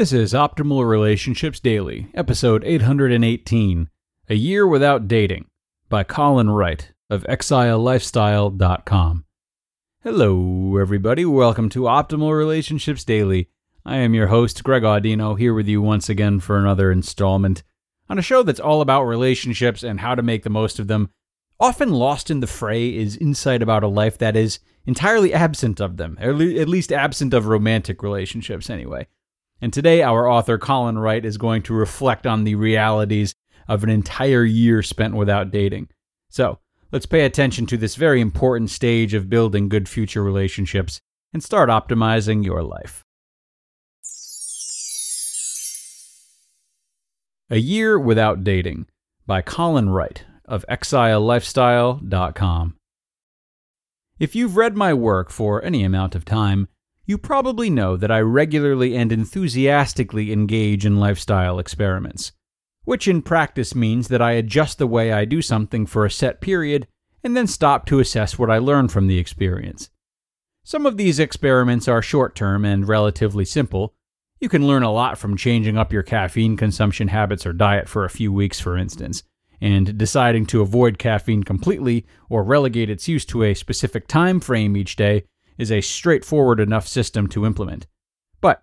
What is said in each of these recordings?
This is Optimal Relationships Daily, episode 818 A Year Without Dating by Colin Wright of ExileLifestyle.com. Hello, everybody. Welcome to Optimal Relationships Daily. I am your host, Greg Audino, here with you once again for another installment on a show that's all about relationships and how to make the most of them. Often lost in the fray is insight about a life that is entirely absent of them, at least absent of romantic relationships, anyway. And today, our author Colin Wright is going to reflect on the realities of an entire year spent without dating. So, let's pay attention to this very important stage of building good future relationships and start optimizing your life. A Year Without Dating by Colin Wright of ExileLifestyle.com. If you've read my work for any amount of time, you probably know that I regularly and enthusiastically engage in lifestyle experiments, which in practice means that I adjust the way I do something for a set period and then stop to assess what I learn from the experience. Some of these experiments are short term and relatively simple. You can learn a lot from changing up your caffeine consumption habits or diet for a few weeks, for instance, and deciding to avoid caffeine completely or relegate its use to a specific time frame each day is a straightforward enough system to implement. But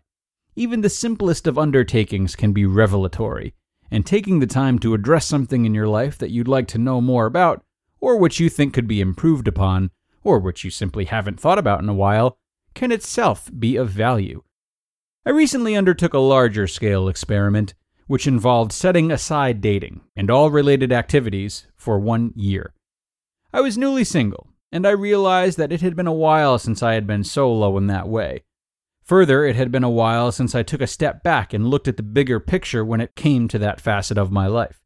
even the simplest of undertakings can be revelatory, and taking the time to address something in your life that you'd like to know more about, or which you think could be improved upon, or which you simply haven't thought about in a while, can itself be of value. I recently undertook a larger scale experiment which involved setting aside dating and all related activities for one year. I was newly single and I realized that it had been a while since I had been so low in that way. Further, it had been a while since I took a step back and looked at the bigger picture when it came to that facet of my life.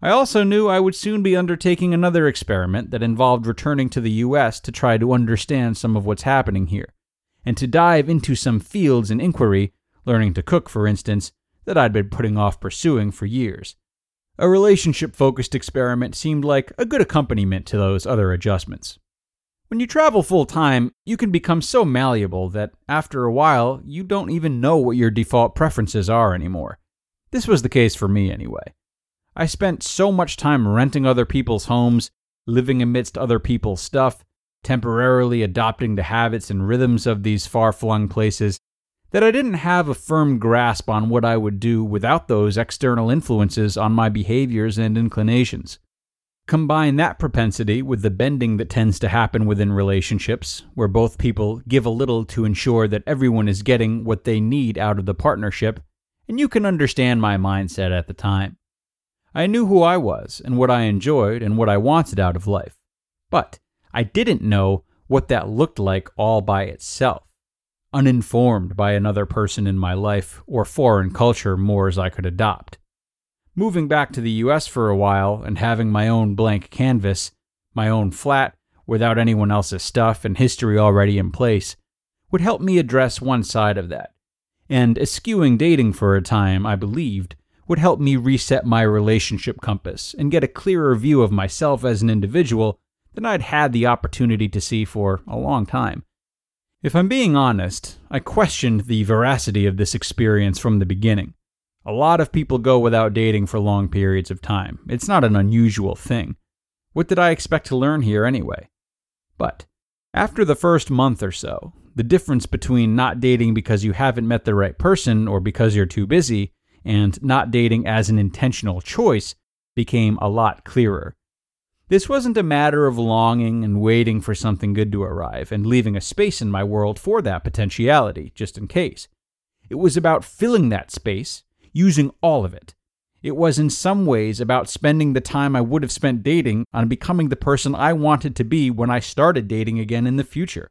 I also knew I would soon be undertaking another experiment that involved returning to the US to try to understand some of what's happening here, and to dive into some fields in inquiry, learning to cook, for instance, that I'd been putting off pursuing for years. A relationship focused experiment seemed like a good accompaniment to those other adjustments. When you travel full time, you can become so malleable that after a while, you don't even know what your default preferences are anymore. This was the case for me anyway. I spent so much time renting other people's homes, living amidst other people's stuff, temporarily adopting the habits and rhythms of these far flung places, that I didn't have a firm grasp on what I would do without those external influences on my behaviors and inclinations. Combine that propensity with the bending that tends to happen within relationships, where both people give a little to ensure that everyone is getting what they need out of the partnership, and you can understand my mindset at the time. I knew who I was and what I enjoyed and what I wanted out of life. But I didn't know what that looked like all by itself uninformed by another person in my life or foreign culture more as I could adopt. Moving back to the US for a while and having my own blank canvas, my own flat, without anyone else's stuff and history already in place, would help me address one side of that. And eschewing dating for a time, I believed, would help me reset my relationship compass and get a clearer view of myself as an individual than I'd had the opportunity to see for a long time. If I'm being honest, I questioned the veracity of this experience from the beginning. A lot of people go without dating for long periods of time. It's not an unusual thing. What did I expect to learn here anyway? But after the first month or so, the difference between not dating because you haven't met the right person or because you're too busy and not dating as an intentional choice became a lot clearer. This wasn't a matter of longing and waiting for something good to arrive and leaving a space in my world for that potentiality, just in case. It was about filling that space, using all of it. It was in some ways about spending the time I would have spent dating on becoming the person I wanted to be when I started dating again in the future.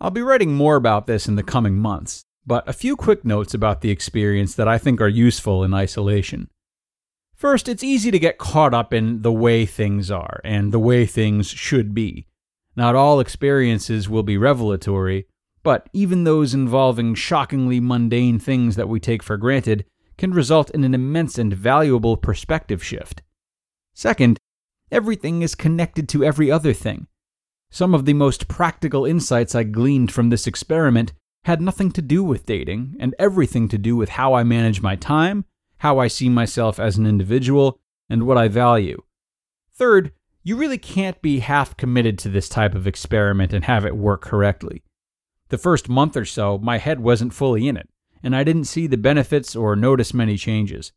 I'll be writing more about this in the coming months, but a few quick notes about the experience that I think are useful in isolation. First, it's easy to get caught up in the way things are and the way things should be. Not all experiences will be revelatory, but even those involving shockingly mundane things that we take for granted can result in an immense and valuable perspective shift. Second, everything is connected to every other thing. Some of the most practical insights I gleaned from this experiment had nothing to do with dating and everything to do with how I manage my time, how I see myself as an individual, and what I value. Third, you really can't be half committed to this type of experiment and have it work correctly. The first month or so, my head wasn't fully in it, and I didn't see the benefits or notice many changes.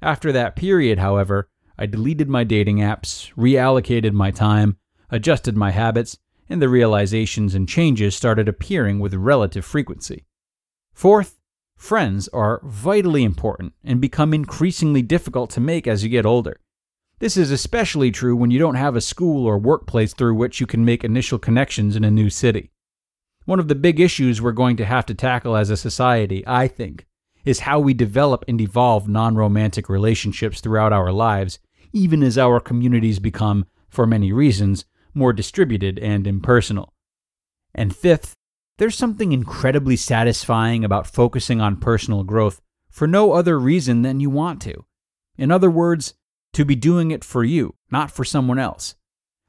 After that period, however, I deleted my dating apps, reallocated my time, adjusted my habits, and the realizations and changes started appearing with relative frequency. Fourth, friends are vitally important and become increasingly difficult to make as you get older. This is especially true when you don't have a school or workplace through which you can make initial connections in a new city. One of the big issues we're going to have to tackle as a society, I think, is how we develop and evolve non romantic relationships throughout our lives, even as our communities become, for many reasons, more distributed and impersonal. And fifth, there's something incredibly satisfying about focusing on personal growth for no other reason than you want to. In other words, to be doing it for you, not for someone else.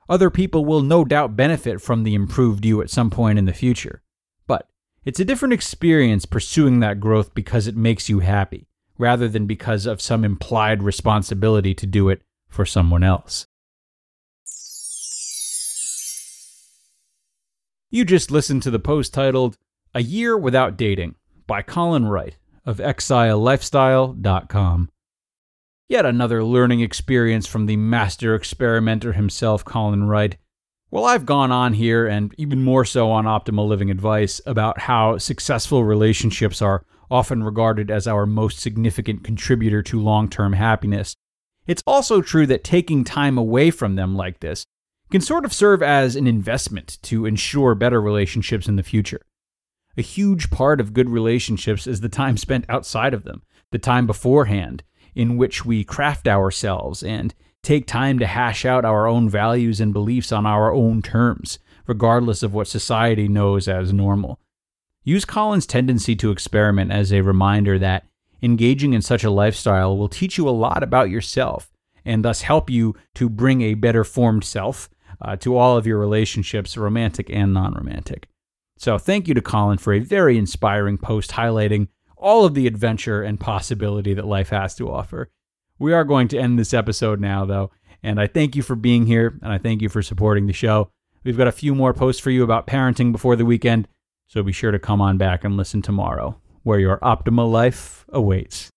Other people will no doubt benefit from the improved you at some point in the future. But it's a different experience pursuing that growth because it makes you happy, rather than because of some implied responsibility to do it for someone else. You just listened to the post titled A Year Without Dating by Colin Wright of exilelifestyle.com. Yet another learning experience from the master experimenter himself, Colin Wright. Well, I've gone on here, and even more so on Optimal Living Advice, about how successful relationships are often regarded as our most significant contributor to long term happiness. It's also true that taking time away from them like this can sort of serve as an investment to ensure better relationships in the future. A huge part of good relationships is the time spent outside of them, the time beforehand, in which we craft ourselves and take time to hash out our own values and beliefs on our own terms, regardless of what society knows as normal. Use Colin's tendency to experiment as a reminder that engaging in such a lifestyle will teach you a lot about yourself and thus help you to bring a better formed self uh, to all of your relationships, romantic and non romantic. So, thank you to Colin for a very inspiring post highlighting all of the adventure and possibility that life has to offer. We are going to end this episode now, though, and I thank you for being here and I thank you for supporting the show. We've got a few more posts for you about parenting before the weekend, so be sure to come on back and listen tomorrow, where your optimal life awaits.